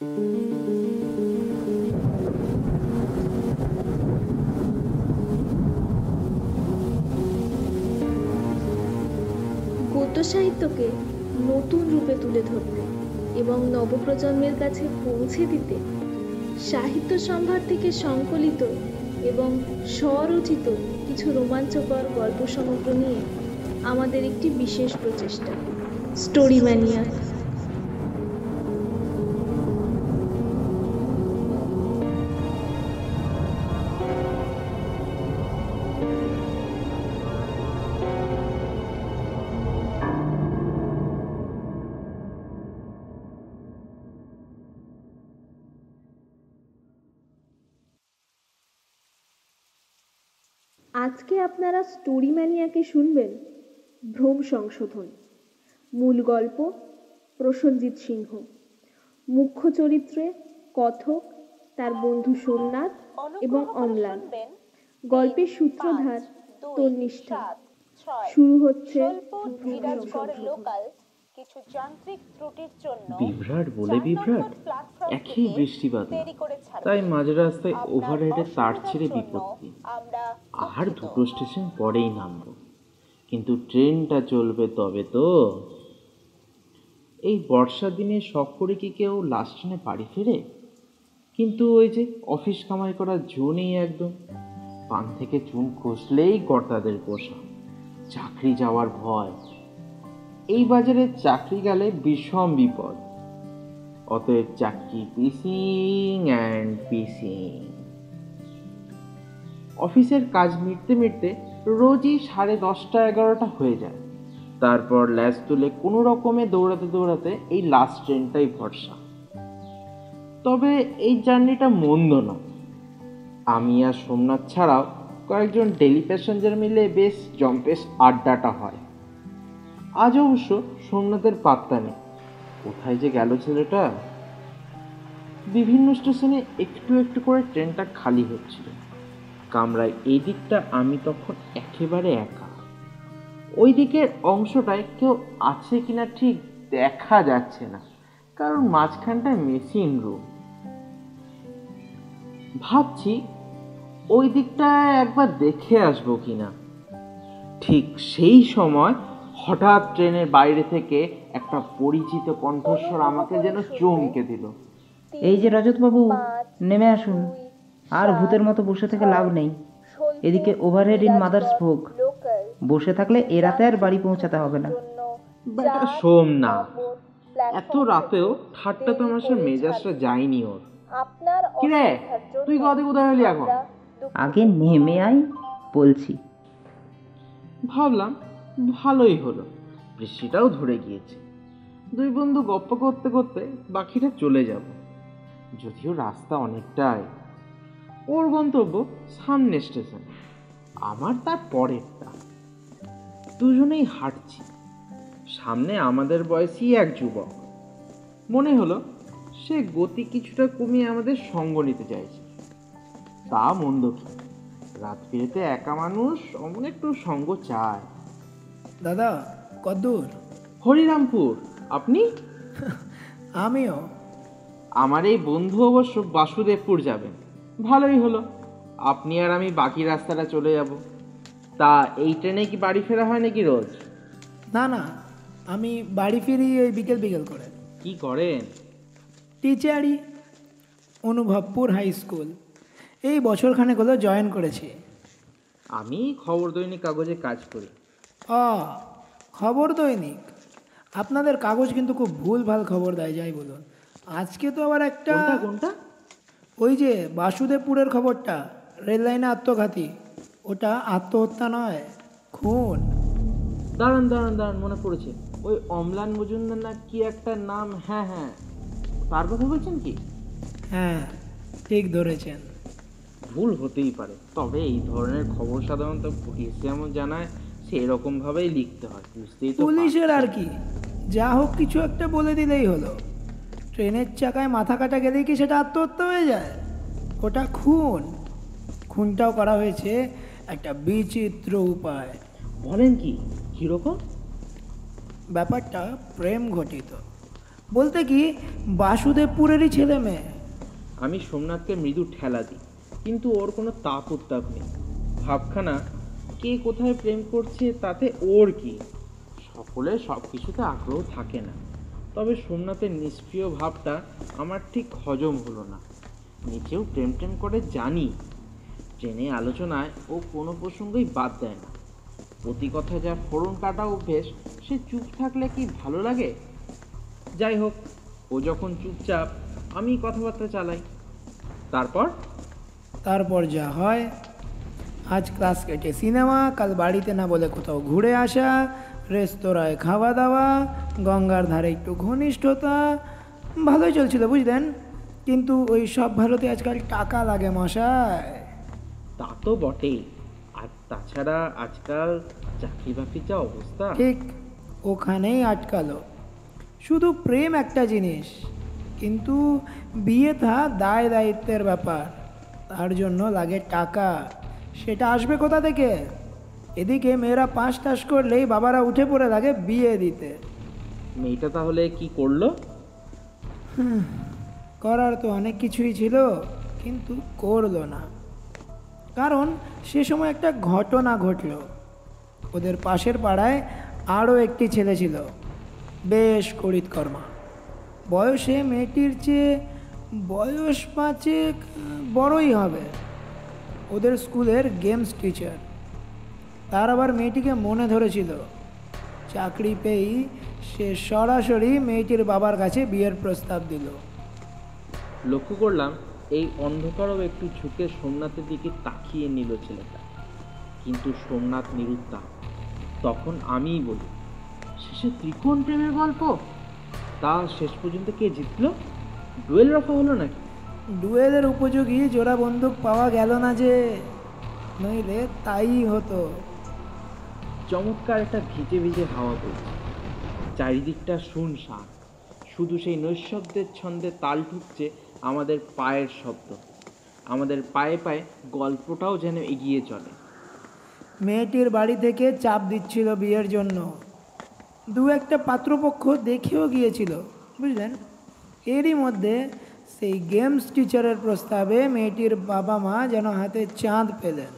গদ্য সাহিত্যকে নতুন রূপে তুলে ধরতে এবং নবপ্রজন্মের কাছে পৌঁছে দিতে সাহিত্য সম্ভার থেকে সংকলিত এবং স্বরচিত কিছু রোমাঞ্চকর গল্প সমগ্র নিয়ে আমাদের একটি বিশেষ প্রচেষ্টা। স্টোরি ম্যানিয়া আজকে আপনারা স্টোরি ম্যানিয়াকে শুনবেন। ভ্রম সংশোধন। মূল গল্প প্রসঞ্জিৎ সিংহ। মুখ্য চরিত্রে কথক তার বন্ধু সোমনাথ এবং অম্লান। গল্পের সূত্রধার তন্নিষ্ঠা। শুরু হচ্ছে ভ্রম সংশোধন। কিছু যান্ত্রিক ত্রুটির জন্য বিভ্রাট বলে বিভ্রাট। একই বৃষ্টিপাত। করে। তাই মাঝ রাস্তায় ওভারহেডে তার ছেড়ে বিপত্তি। আর দুটো স্টেশন পরেই নামবো। কিন্তু ট্রেনটা চলবে তবে তো? এই বর্ষার দিনে শখ করে কি কেউ লাস্ট ট্রেনে বাড়ি ফেরে? কিন্তু ওই যে অফিস কামাই করার জো নেই একদম। পান থেকে চুন খসলেই কর্তাদের পোষা। চাকরি যাওয়ার ভয়। এই বাজারে চাকরি গেলে বিষম বিপদ। অতএব চাকরি পিসিং অ্যান্ড পিসিং অফিসের কাজ মিটতে মিটতে রোজই সাড়ে দশটা, এগারোটা হয়ে যায়। তারপর ল্যাস তুলে কোনো রকমে দৌড়াতে দৌড়াতে এই লাস্ট ট্রেনটাই ভরসা। তবে এই জার্নিটা মন্দ না আমি আর সোমনাথ ছাড়াও কয়েকজন ডেলি প্যাসেঞ্জার মিলে বেশ জম্পেশ আড্ডাটা হয়। আজ অবশ্য সোমনাথের পাত্তা নেই। কোথায় যে গেল ছেলেটা? বিভিন্ন স্টেশনে একটু একটু করে ট্রেনটা খালি হচ্ছিল। কামরায় এই দিকটা আমি তখন একেবারে একা। ওই দিকের অংশটায় কেউ আছে কিনা ঠিক দেখা যাচ্ছে না, কারণ মাঝখানটায় মেশিন রুম ভাবছি ওই দিকটায় একবার দেখে আসব কিনা। ঠিক সেই সময় হঠাৎ ট্রেনের বাইরে থেকে একটা পরিচিত কণ্ঠস্বর আমাকে যেন চমকে দিল। এই যে রজতবাবু নেমে আসুন। আর ভূতের মতো বসে থেকে লাভ নেই। এদিকে ওভারহেড ইন মাদার্স ভোগ বসে থাকলে এ রাতে আর বাড়ি পৌঁছাতে হবে না। বেটা সোমনাথ নম্বর এত রাতেও ঠাট্টা তামাশার মেজাজটা যায়নি ওর। কিরে তুই গদে কোথায় হলি এখন? আগে নেমে আই বলছি। ভাবলাম ভালোই হলো। বৃষ্টিটাও ধরে গিয়েছে। দুই বন্ধু গপ্প করতে করতে বাকিটা চলে যাব। যদিও রাস্তা অনেকটাই। ওর গন্তব্য সামনে স্টেশন। আমার তার পরেরটা। দুজনেই হাঁটছি। সামনে আমাদের বয়সী এক যুবক। মনে হলো সে গতি কিছুটা কমিয়ে আমাদের সঙ্গ নিতে চাইছে। তা মন্দ কি? রাত ফিরেতে একা মানুষ অমন একটু সঙ্গ চায়। দাদা কদ্দূর। হরিরামপুর আপনি? আমিও। আমার এই বন্ধু অবশ্য বাসুদেবপুর যাবেন। ভালোই হলো। আপনি আর আমি বাকি রাস্তাটা চলে যাব। তা এই ট্রেনে কি বাড়ি ফেরা হয় নাকি রোজ? না না আমি বাড়ি ফিরি ওই বিকেল বিকেল করে। কি করেন? টিচারই অনুভবপুর হাই স্কুল। এই বছরখানেক হলো জয়েন করেছি। আমি খবর দৈনিক কাগজে কাজ করি। অ খবর দৈনিক। আপনাদের কাগজ কিন্তু খুব ভুল ভালো খবর দেয় যাই বলুন। আজকে তো আবার একটা কোনটা কোনটা? ওই যে বাসুদেবপুরের খবরটা রেল লাইনে আত্মঘাতী। ওটা আত্মহত্যা নয় খুন। দাঁড়ান দাঁড়ান দাঁড়ান মনে পড়েছে। ওই অম্লান মজুমদার না কি একটা নাম? হ্যাঁ হ্যাঁ। তার কথা বলছেন কি? হ্যাঁ ঠিক ধরেছেন। ভুল হতেই পারে। তবে এই ধরনের খবর সাধারণত পুলিশ যেমন জানায় সেই রকম ভাবেই লিখতে হয়। বুঝতেই তো পুলিশের আর কি? যা হোক কিছু একটা বলে দিলেই হলো। ট্রেনের চাকায় মাথা কাটা গেলেই কি সেটা আত্মহত্যা হয়ে যায়? ওটা খুন। খুনটাও করা হয়েছে একটা বিচিত্র উপায়। বলেন কি? কীরকম? ব্যাপারটা প্রেম ঘটিত। বলতে কি বাসুদেবপুরেরই ছেলে মেয়ে। আমি সোমনাথকে মৃদু ঠেলা দিই কিন্তু ওর কোনো তাপ উত্তাপ নেই। ভাবখানা কে কোথায় প্রেম করছে, তাতে ওর কি? সকলের সব কিছুতে আগ্রহ থাকে না। তবে সোমনাথের নিষ্ক্রিয় ভাবটা আমার ঠিক হজম হলো না। নিচেও প্রেম টেম করে জানি। ট্রেনে আলোচনায় ও কোনো প্রসঙ্গই বাদ দেয় না। প্রতি কথা যা ফোড়ন কাটা অভ্যেস, সে চুপ থাকলে কি ভালো লাগে? যাই হোক, ও যখন চুপচাপ, আমি কথাবার্তা চালাই। তারপর? তারপর যা হয় আজ ক্লাস কেটে সিনেমা কাল বাড়িতে না বলে কোথাও ঘুরে আসা রেস্তোরাঁয় খাওয়া দাওয়া গঙ্গার ধারে একটু ঘনিষ্ঠতা ভালোই চলছিল বুঝলেন? কিন্তু ওই সব ভালোতে আজকাল টাকা লাগে মশায় তা তো বটেই। আর তাছাড়া আজকাল চাকরি বাকরির যা অবস্থা। ঠিক ওখানেই আটকালো। শুধু প্রেম একটা জিনিস কিন্তু বিয়ে থা দায় দায়িত্বের ব্যাপার। তার জন্য লাগে টাকা। সেটা আসবে কোথা থেকে? এদিকে মেয়েরা পাঁচ টাস করলেই বাবারা উঠে পড়ে থাকে বিয়ে দিতে। মেয়েটা তাহলে কি করল? করার তো অনেক কিছুই ছিল কিন্তু করল না। কারণ সে সময় একটা ঘটনা ঘটল। ওদের পাশের পাড়ায় আরও একটি ছেলে ছিল বেশ করিতকর্মা। বয়সে মেয়েটির চেয়ে বয়স পাঁচেক বড়ই হবে। ওদের স্কুলের গেমস টিচার। তার আবার মেয়েটিকে মনে ধরেছিল। চাকরি পেয়েই সে সরাসরি মেয়েটির বাবার কাছে বিয়ের প্রস্তাব দিল। লক্ষ্য করলাম, এই অন্ধকারও একটু ঝুঁকে সোমনাথের দিকে তাকিয়ে নিল ছেলেটা। কিন্তু সোমনাথ নিরুত্তাপ তখন আমিই বলি শেষে ত্রিকোণ প্রেমের গল্প? তা শেষ পর্যন্ত কে জিতলো? ডুয়েল রফা হলো নাকি? ডুয়েলের উপযোগী জোড়া বন্দুক পাওয়া গেল না যে নইলে তাই হতো। চমৎকার একটা ভিজে ভিজে হাওয়া বইছে। চারিদিকটা শুনশান। শুধু সেই নৈশব্দের ছন্দে তাল ঠুকছে আমাদের পায়ের শব্দ। আমাদের পায়ে পায়ে গল্পটাও যেন এগিয়ে চলে। মেয়েটির বাড়ি থেকে চাপ দিচ্ছিল বিয়ের জন্য। দু একটা পাত্রপক্ষ দেখেও গিয়েছিল বুঝলেন? এরই মধ্যে সেই গেমস টিচারের প্রস্তাবে মেয়েটির বাবা মা যেন হাতে চাঁদ পেলেন।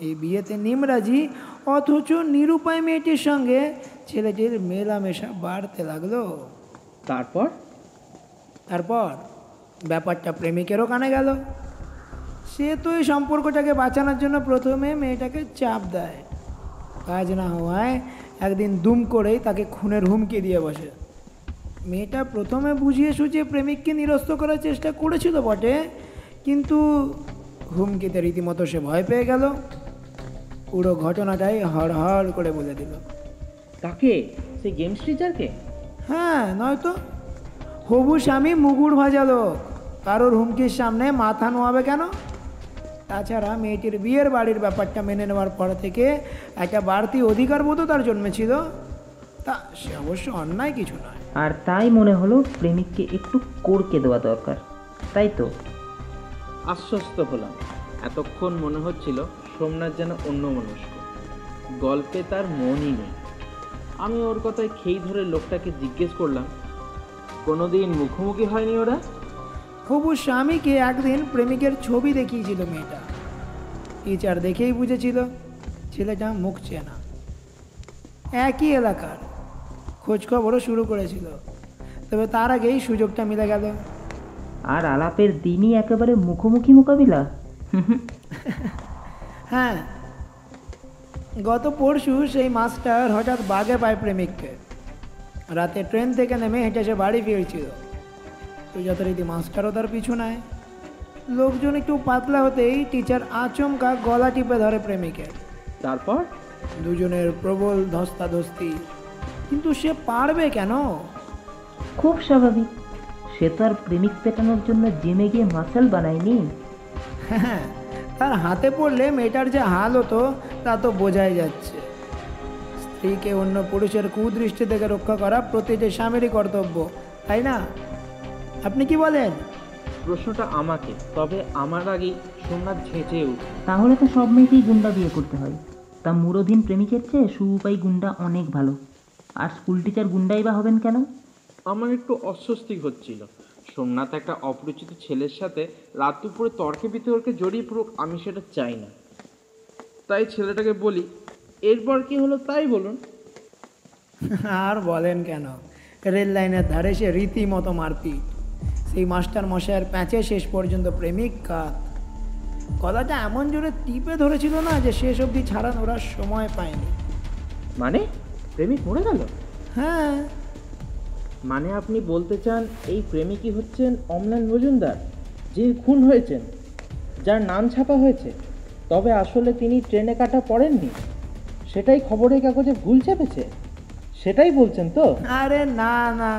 এই বিয়েতে নিমরাজি অথচ নিরুপায় মেয়েটির সঙ্গে ছেলেটির মেলামেশা বাড়তে লাগল। তারপর? তারপর ব্যাপারটা প্রেমিকেরও কানে গেল। সে তো এই সম্পর্কটাকে বাঁচানোর জন্য প্রথমে মেয়েটাকে চাপ দেয়। কাজ না হওয়ায় একদিন দুম করেই তাকে খুনের হুমকি দিয়ে বসে। মেয়েটা প্রথমে বুঝিয়ে সুঝিয়ে প্রেমিককে নিরস্ত করার চেষ্টা করেছিল বটে কিন্তু হুমকিতে রীতিমতো সে ভয় পেয়ে গেল। পুরো ঘটনাটাই হড় হড় করে বলে দিল। তাকে সেই গেমস টিচারকে হ্যাঁ নয়তো। হবু স্বামী মুগুর ভাজালো কারোর হুমকির সামনে মাথা নোয়াবে কেন? তাছাড়া মেয়েটির বিয়ের বাড়ির ব্যাপারটা মেনে নেওয়ার পর থেকে একটা বাড়তি অধিকার বোধও তার জন্মেছিল। তা সে অবশ্য অন্যায় কিছু নয়। আর তাই মনে হলো প্রেমিককে একটু করকে দেওয়া দরকার তাই তো? আশ্বস্ত হলাম। এতক্ষণ মনে হচ্ছিল সোমনাথ যেন অন্য মনস্ক গল্পে তার মনই নেই। আমি ওর কথায় খেই ধরে লোকটাকে জিজ্ঞেস করলাম কোনোদিন মুখোমুখি হয়নি ওরা? হবু স্বামীকে একদিন প্রেমিকের ছবি দেখিয়েছিল মেয়েটা। টিচার দেখেই বুঝেছিল ছেলেটা মুখ চেনা। একই এলাকার। খোঁজখবরও শুরু করেছিল। তবে তার আগেই সুযোগটা মিলে গেল। আর আলাপের দিনই একেবারে মুখোমুখি মোকাবিলা। হ্যাঁ গত পরশু সেই মাস্টার হঠাৎ বাগে পায় প্রেমিককে। রাতে ট্রেন থেকে নেমে হেঁটে সে বাড়ি ফিরছিল। তো যথারীতি মাস্টারও তার পিছু নেয়। লোকজন একটু পাতলা হতেই টিচার আচমকা গলা টিপে ধরে প্রেমিকের। তারপর? দুজনের প্রবল ধস্তাধস্তি কিন্তু সে পারবে কেন? খুব স্বাভাবিক। সে তো আর প্রেমিক পেটানোর জন্য জিমে গিয়ে মাসেল বানায়নি। হ্যাঁ তার হাতে পড়লে মেয়েটার যে হাল হতো তা তো বোঝাই যাচ্ছে। স্ত্রীকে অন্য পুরুষের কুদৃষ্টি থেকে রক্ষা করা প্রতিটি স্বামীরই কর্তব্য তাই না? আপনি কি বলেন? প্রশ্নটা আমাকে তবে আমার আগে সোমনাথ ঝেঁচে তাহলে তো সব মেয়েকেই গুন্ডা বিয়ে করতে হয়। তা মুরোধীন প্রেমিকের চেয়ে সুউপায়ী গুন্ডা অনেক ভালো। আর স্কুল টিচার গুন্ডাই বা হবেন কেন? আমার একটু অস্বস্তি হচ্ছিল। সোমনাথ একটা অপরিচিত ছেলের সাথে রাত দুপুরে তর্কে বিতর্কে জড়িয়ে পড়ুক আমি সেটা চাই না। তাই ছেলেটাকে বলি এরপর কি হলো তাই বলুন। আর বলেন কেন? রেল লাইনের ধারে সে রীতিমতো মারপিট। সেই মাস্টার মশাইয়ের প্যাঁচে শেষ পর্যন্ত প্রেমিক কাত। গলাটা এমন জোরে টিপে ধরেছিল না যে শেষ অবধি ছাড়ানোর সময় পায়নি। মানে? প্রেমিক মরে গেল? হ্যাঁ। মানে আপনি বলতে চান এই প্রেমিকই হচ্ছেন অমলান মজুমদার যিনি খুন হয়েছেন যার নাম ছাপা হয়েছে তবে আসলে তিনি ট্রেনে কাটা পড়েননি। সেটাই খবরের কাগজে ভুল চেপেছে। সেটাই বলছেন তো? আরে না না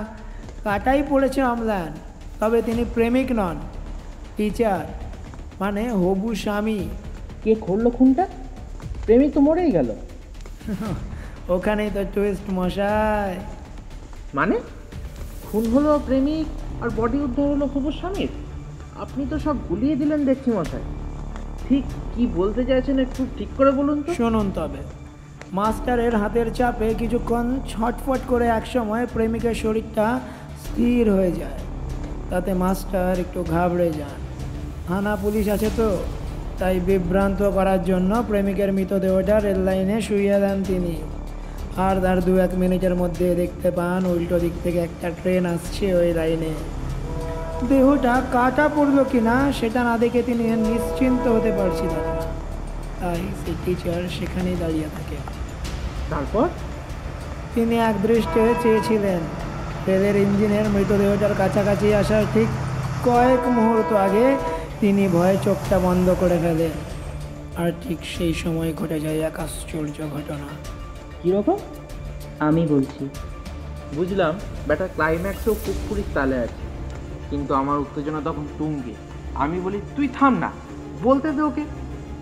কাটাই পড়েছে অমলান তবে তিনি প্রেমিক নন টিচার মানে হবু স্বামী। কে করল খুনটা? প্রেমিক তো মরেই গেল। ওখানেই তো টুইস্ট মশাই। মানে? খুন হলো প্রেমিক আর বডি উদ্ধার হলো হবু স্বামীর? আপনি তো সব গুলিয়ে দিলেন দেখছি মশাই। ঠিক কি বলতে চাইছেন একটু ঠিক করে বলুন তো? শুনুন তবে মাস্টারের হাতের চাপে কিছুক্ষণ ছটফট করে একসময় প্রেমিকের শরীরটা স্থির হয়ে যায়। তাতে মাস্টার একটু ঘাবড়ে যান। থানা পুলিশ আছে তো তাই বিভ্রান্ত করার জন্য প্রেমিকের মৃতদেহটা রেল লাইনে শুইয়ে দেন তিনি। আর তার দু এক মিনিটের মধ্যে দেখতে পান উল্টো দিক থেকে একটা ট্রেন আসছে ওই লাইনে। দেহটা কাটা পড়ল কিনা সেটা না দেখে তিনি নিশ্চিন্ত হতে পারছিলেন না। তাই সেই টিচার সেখানেই দাঁড়িয়ে থাকে। তারপর? তিনি এক দৃষ্টে চেয়েছিলেন রেলের ইঞ্জিনের মৃতদেহটার কাছাকাছি আসার ঠিক কয়েক মুহূর্ত আগে তিনি ভয়ে চোখটা বন্ধ করে ফেলেন। আর ঠিক সেই সময় ঘটে যায় এক আশ্চর্য ঘটনা। কীরকম? আমি বলছি। বুঝলাম ব্যাটা ক্লাইম্যাক্সও কুকুরির তালে আছে। কিন্তু আমার উত্তেজনা তখন তুঙ্গে। আমি বলি তুই থাম না বলতে দে ওকে।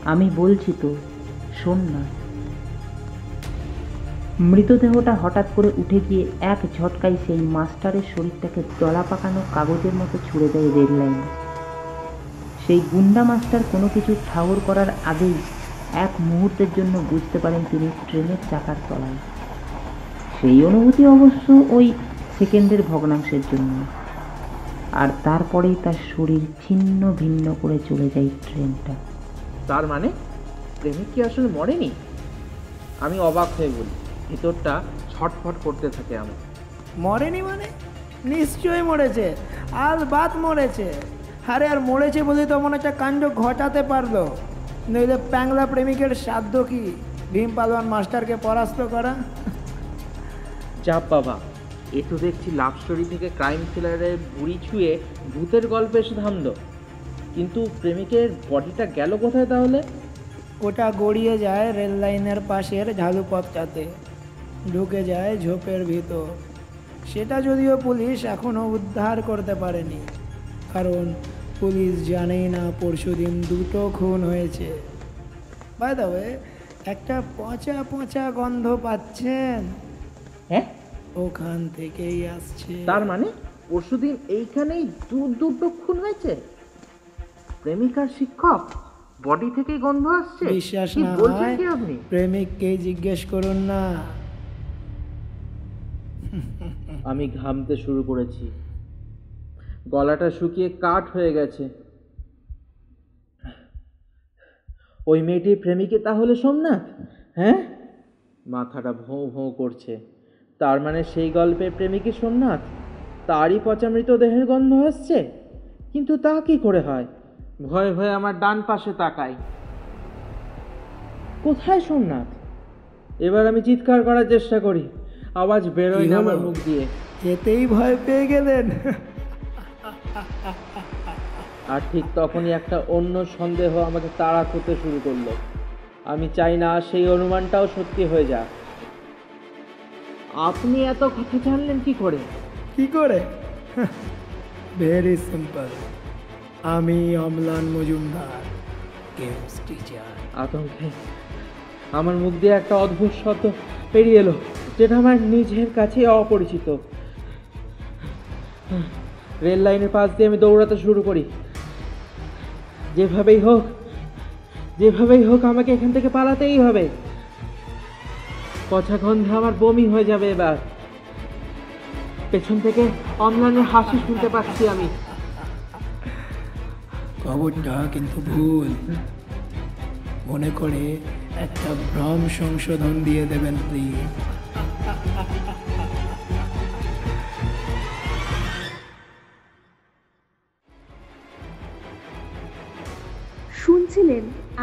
আমি বলছি তো শোন না। মৃতদেহটা হঠাৎ করে উঠে গিয়ে এক ঝটকায় সেই মাস্টারের শরীরটাকে দলা পাকানো কাগজের মতো ছুড়ে দেয় রেল লাইনে। সেই গুন্ডা মাস্টার কোনো কিছু ঠাউর করার আগেই এক মুহূর্তের জন্য বুঝতে পারেন তিনি ট্রেনের চাকার তলায়। সেই অনুভূতি অবশ্য ওই সেকেন্ডের ভগ্নাংশের জন্য। আর তারপরেই তার শরীর ছিন্ন ভিন্ন করে চলে যায় ট্রেনটা। তার মানে প্রেমিক কি আসলে মরেনি? আমি অবাক হয়ে বলি ভিতরটা ছটফট করতে থাকে আমার। মরেনি মানে? নিশ্চয়ই মরেছে আল বাত মরেছে। আরে আর মরেছে বলে তো মনে একটা কাণ্ড ঘটাতে পারল। নইলে প্যাংলা প্রেমিকের সাধ্য কি? ভীম পালোয়ান মাস্টারকে পরাস্ত করা? চাপ বাবা এ তো দেখছি লাভ স্টোরি থেকে ক্রাইম থ্রিলারের বুড়ি ছুঁয়ে ভূতের গল্পে এসে থামলো কিন্তু প্রেমিকের বডিটা গেল কোথায় তাহলে? ওটা গড়িয়ে যায় রেল লাইনের পাশের ঝালুপথটাতে ঢুকে যায় ঝোপের ভিতর। সেটা যদিও পুলিশ এখনও উদ্ধার করতে পারেনি। কারণ পুলিশ জানেই না পরশুদিন দুটো খুন হয়েছে। বাই ওয়ে একটা পচা পচা গন্ধ পাচ্ছেন। হ্যাঁ ওখান থেকেই আসছে। তার মানে পরশুদিন এইখানেই দু দুটো খুন হয়েছে? প্রেমিকার শিক্ষক বডি থেকেই গন্ধ আসছে? বিশ্বাস না হয় কি আপনি? প্রেমিককেই জিজ্ঞেস করুন না। আমি ঘামতে শুরু করেছি। গলাটা শুকিয়ে কাঠ হয়ে গেছে। ওই মেয়েটির প্রেমিকে তাহলে সোমনাথ? হ্যাঁ? মাথাটা ভোঁ ভোঁ করছে। তার মানে সেই গল্পের প্রেমিকে সোমনাথ? তারই পচা মৃতদেহের গন্ধ আসছে? কিন্তু তা কি করে হয়? ভয়ে ভয়ে আমার ডান পাশে তাকাই। কোথায় সোমনাথ? এবার আমি চিৎকার করার চেষ্টা করি। আওয়াজ বেরোয় না আমার মুখ দিয়ে। এতেই ভয় পেয়ে গেলেন। আর ঠিক তখনই একটা অন্য সন্দেহ আমাকে তাড়া করতে শুরু করল। আমি চাই না সেই অনুমানটাও সত্যি হয়ে যাক। আপনি এত কথা জানলেন কি করে? কি করে? ভেরি সিম্পল আমি অম্লান মজুমদার গেমস টিচার আতঙ্কে আমার মুখ দিয়ে একটা অদ্ভুত শব্দ পেরিয়ে এলো যেটা আমার নিজের কাছে অপরিচিত। রেল লাইনের পাশ দিয়ে আমি দৌড়াতে শুরু করি। যেভাবেই হোক যেভাবেই হোক আমাকে এখান থেকে পালাতেই হবে। পচা গন্ধে আমার বমি হয়ে যাবে এবার। পেছন থেকে অম্লানের হাসি শুনতে পাচ্ছি আমি। খবরটা কিন্তু ভুল। মনে করে একটা ভ্রম সংশোধন দিয়ে দেবেন প্লিজ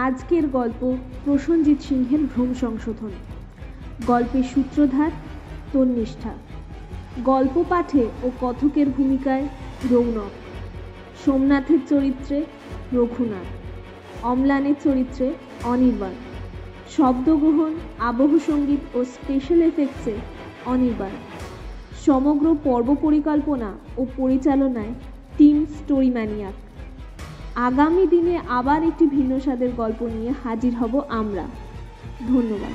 আজকের গল্প প্রসেনজিৎ সিংহের ভ্রম সংশোধন। গল্পের সূত্রধার তন্নিষ্ঠা। গল্প পাঠে ও কথকের ভূমিকায় রৌনক। সোমনাথের চরিত্রে রঘুনাথ। অম্লানের চরিত্রে অনির্বাণ। শব্দগ্রহণ, আবহ সংগীত ও স্পেশাল এফেক্টসে অনির্বাণ। সমগ্র পর্ব পরিকল্পনা ও পরিচালনায় টিম স্টোরি ম্যানিয়াক আগামী দিনে আবার একটি ভিন্ন স্বাদের গল্প নিয়ে হাজির হব আমরা। ধন্যবাদ।